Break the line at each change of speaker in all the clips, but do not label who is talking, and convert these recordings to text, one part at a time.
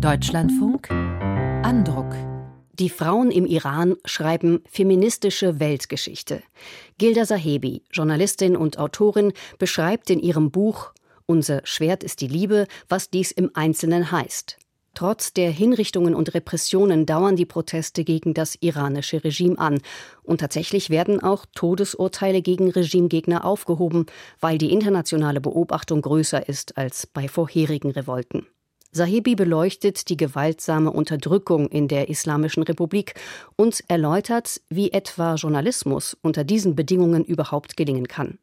Deutschlandfunk Andruck die Frauen im Iran schreiben feministische Weltgeschichte. Gilda Sahebi, Journalistin und Autorin, beschreibt in ihrem Buch Unser Schwert ist die Liebe, was dies im Einzelnen heißt. Trotz der Hinrichtungen und Repressionen dauern die Proteste gegen das iranische Regime an. Und tatsächlich werden auch Todesurteile gegen Regimegegner aufgehoben, weil die internationale Beobachtung größer ist als bei vorherigen Revolten. Sahibi beleuchtet die gewaltsame Unterdrückung in der Islamischen Republik und erläutert, wie etwa Journalismus unter diesen Bedingungen überhaupt gelingen kann.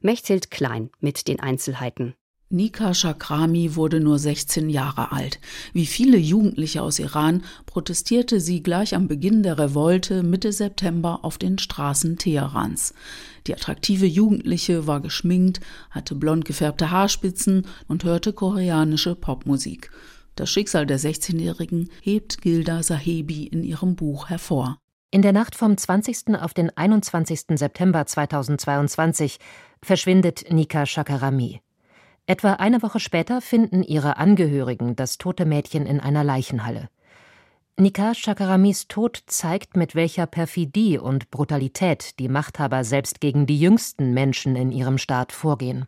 Mechthild Klein mit den Einzelheiten.
Nika Shakrami wurde nur 16 Jahre alt. Wie viele Jugendliche aus Iran protestierte sie gleich am Beginn der Revolte Mitte September auf den Straßen Teherans. Die attraktive Jugendliche war geschminkt, hatte blond gefärbte Haarspitzen und hörte koreanische Popmusik. Das Schicksal der 16-Jährigen hebt Gilda Sahebi in ihrem Buch hervor.
In der Nacht vom 20. auf den 21. September 2022 verschwindet Nika Shakarami. Etwa eine Woche später finden ihre Angehörigen das tote Mädchen in einer Leichenhalle. Nikah Shakaramis Tod zeigt, mit welcher Perfidie und Brutalität die Machthaber selbst gegen die jüngsten Menschen in ihrem Staat vorgehen.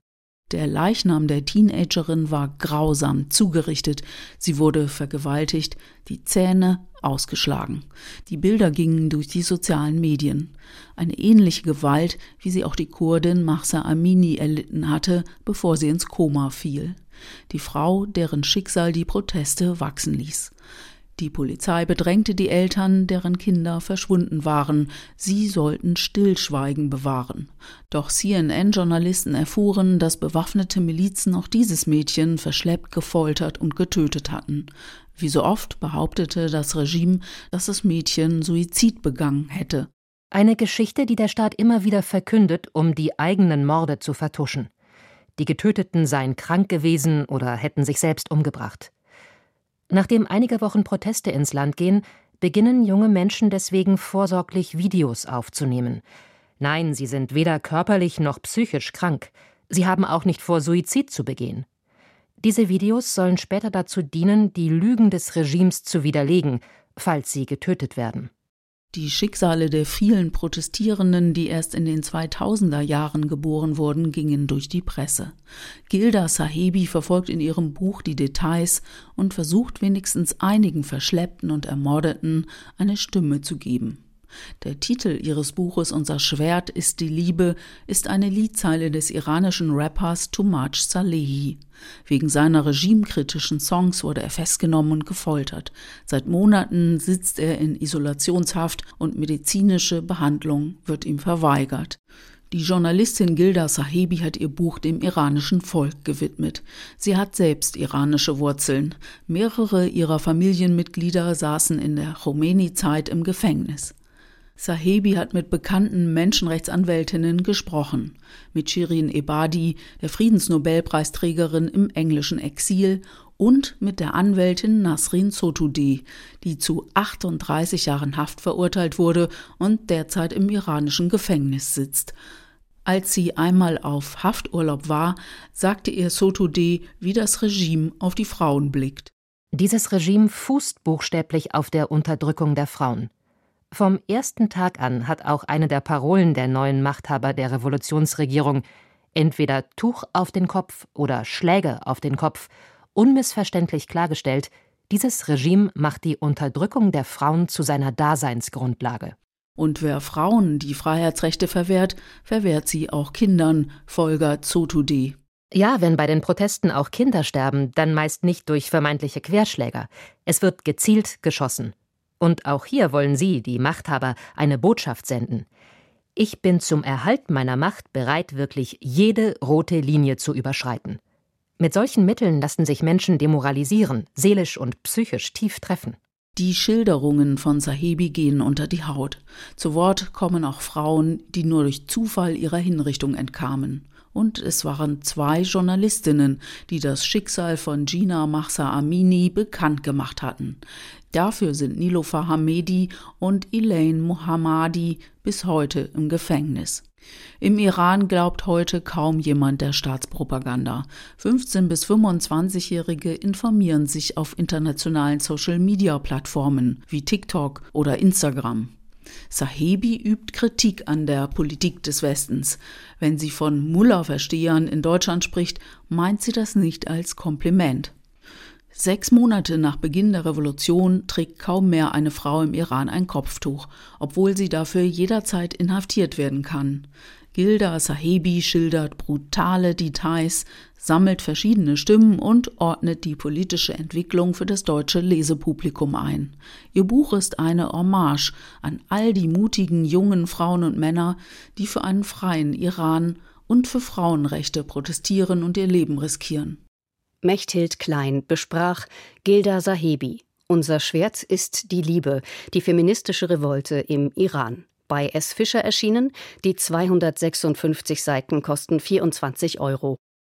Der Leichnam der Teenagerin war grausam zugerichtet. Sie wurde vergewaltigt, die Zähne ausgeschlagen. Die Bilder gingen durch die sozialen Medien. Eine ähnliche Gewalt, wie sie auch die Kurdin Mahsa Amini erlitten hatte, bevor sie ins Koma fiel. Die Frau, deren Schicksal die Proteste wachsen ließ. Die Polizei bedrängte die Eltern, deren Kinder verschwunden waren. Sie sollten Stillschweigen bewahren. Doch CNN-Journalisten erfuhren, dass bewaffnete Milizen auch dieses Mädchen verschleppt, gefoltert und getötet hatten. Wie so oft behauptete das Regime, dass das Mädchen Suizid begangen hätte.
Eine Geschichte, die der Staat immer wieder verkündet, um die eigenen Morde zu vertuschen. Die Getöteten seien krank gewesen oder hätten sich selbst umgebracht. Nachdem einige Wochen Proteste ins Land gehen, beginnen junge Menschen deswegen vorsorglich Videos aufzunehmen. Nein, sie sind weder körperlich noch psychisch krank. Sie haben auch nicht vor, Suizid zu begehen. Diese Videos sollen später dazu dienen, die Lügen des Regimes zu widerlegen, falls sie getötet werden.
Die Schicksale der vielen Protestierenden, die erst in den 2000er Jahren geboren wurden, gingen durch die Presse. Gilda Sahebi verfolgt in ihrem Buch die Details und versucht wenigstens einigen Verschleppten und Ermordeten eine Stimme zu geben. Der Titel ihres Buches Unser Schwert ist die Liebe ist eine Liedzeile des iranischen Rappers Tumaj Salehi. Wegen seiner regimekritischen Songs wurde er festgenommen und gefoltert. Seit Monaten sitzt er in Isolationshaft und medizinische Behandlung wird ihm verweigert. Die Journalistin Gilda Sahebi hat ihr Buch dem iranischen Volk gewidmet. Sie hat selbst iranische Wurzeln. Mehrere ihrer Familienmitglieder saßen in der Khomeini-Zeit im Gefängnis. Sahebi hat mit bekannten Menschenrechtsanwältinnen gesprochen, mit Shirin Ebadi, der Friedensnobelpreisträgerin im englischen Exil, und mit der Anwältin Nasrin Sotoudeh, die zu 38 Jahren Haft verurteilt wurde und derzeit im iranischen Gefängnis sitzt. Als sie einmal auf Hafturlaub war, sagte ihr Sotoudeh, wie das Regime auf die Frauen blickt.
Dieses Regime fußt buchstäblich auf der Unterdrückung der Frauen. Vom ersten Tag an hat auch eine der Parolen der neuen Machthaber der Revolutionsregierung entweder Tuch auf den Kopf oder Schläge auf den Kopf unmissverständlich klargestellt, dieses Regime macht die Unterdrückung der Frauen zu seiner Daseinsgrundlage.
Und wer Frauen die Freiheitsrechte verwehrt, verwehrt sie auch Kindern, folgert Zotudi.
Ja, wenn bei den Protesten auch Kinder sterben, dann meist nicht durch vermeintliche Querschläger. Es wird gezielt geschossen. Und auch hier wollen Sie, die Machthaber, eine Botschaft senden. Ich bin zum Erhalt meiner Macht bereit, wirklich jede rote Linie zu überschreiten. Mit solchen Mitteln lassen sich Menschen demoralisieren, seelisch und psychisch tief treffen.
Die Schilderungen von Sahebi gehen unter die Haut. Zu Wort kommen auch Frauen, die nur durch Zufall ihrer Hinrichtung entkamen und es waren zwei Journalistinnen, die das Schicksal von Gina Mahsa Amini bekannt gemacht hatten. Dafür sind Nilofer Hamedi und Elaine Mohammadi bis heute im Gefängnis. Im Iran glaubt heute kaum jemand der Staatspropaganda. 15 bis 25-Jährige informieren sich auf internationalen Social-Media-Plattformen wie TikTok oder Instagram. Sahebi übt Kritik an der Politik des Westens. Wenn sie von Mullah-Verstehern in Deutschland spricht, meint sie das nicht als Kompliment. Sechs Monate nach Beginn der Revolution trägt kaum mehr eine Frau im Iran ein Kopftuch, obwohl sie dafür jederzeit inhaftiert werden kann. Gilda Sahebi schildert brutale Details, sammelt verschiedene Stimmen und ordnet die politische Entwicklung für das deutsche Lesepublikum ein. Ihr Buch ist eine Hommage an all die mutigen jungen Frauen und Männer, die für einen freien Iran und für Frauenrechte protestieren und ihr Leben riskieren.
Mechthild Klein besprach Gilda Sahebi. Unser Schwert ist die Liebe, die feministische Revolte im Iran. Bei S. Fischer erschienen, die 256 Seiten kosten 24 Euro.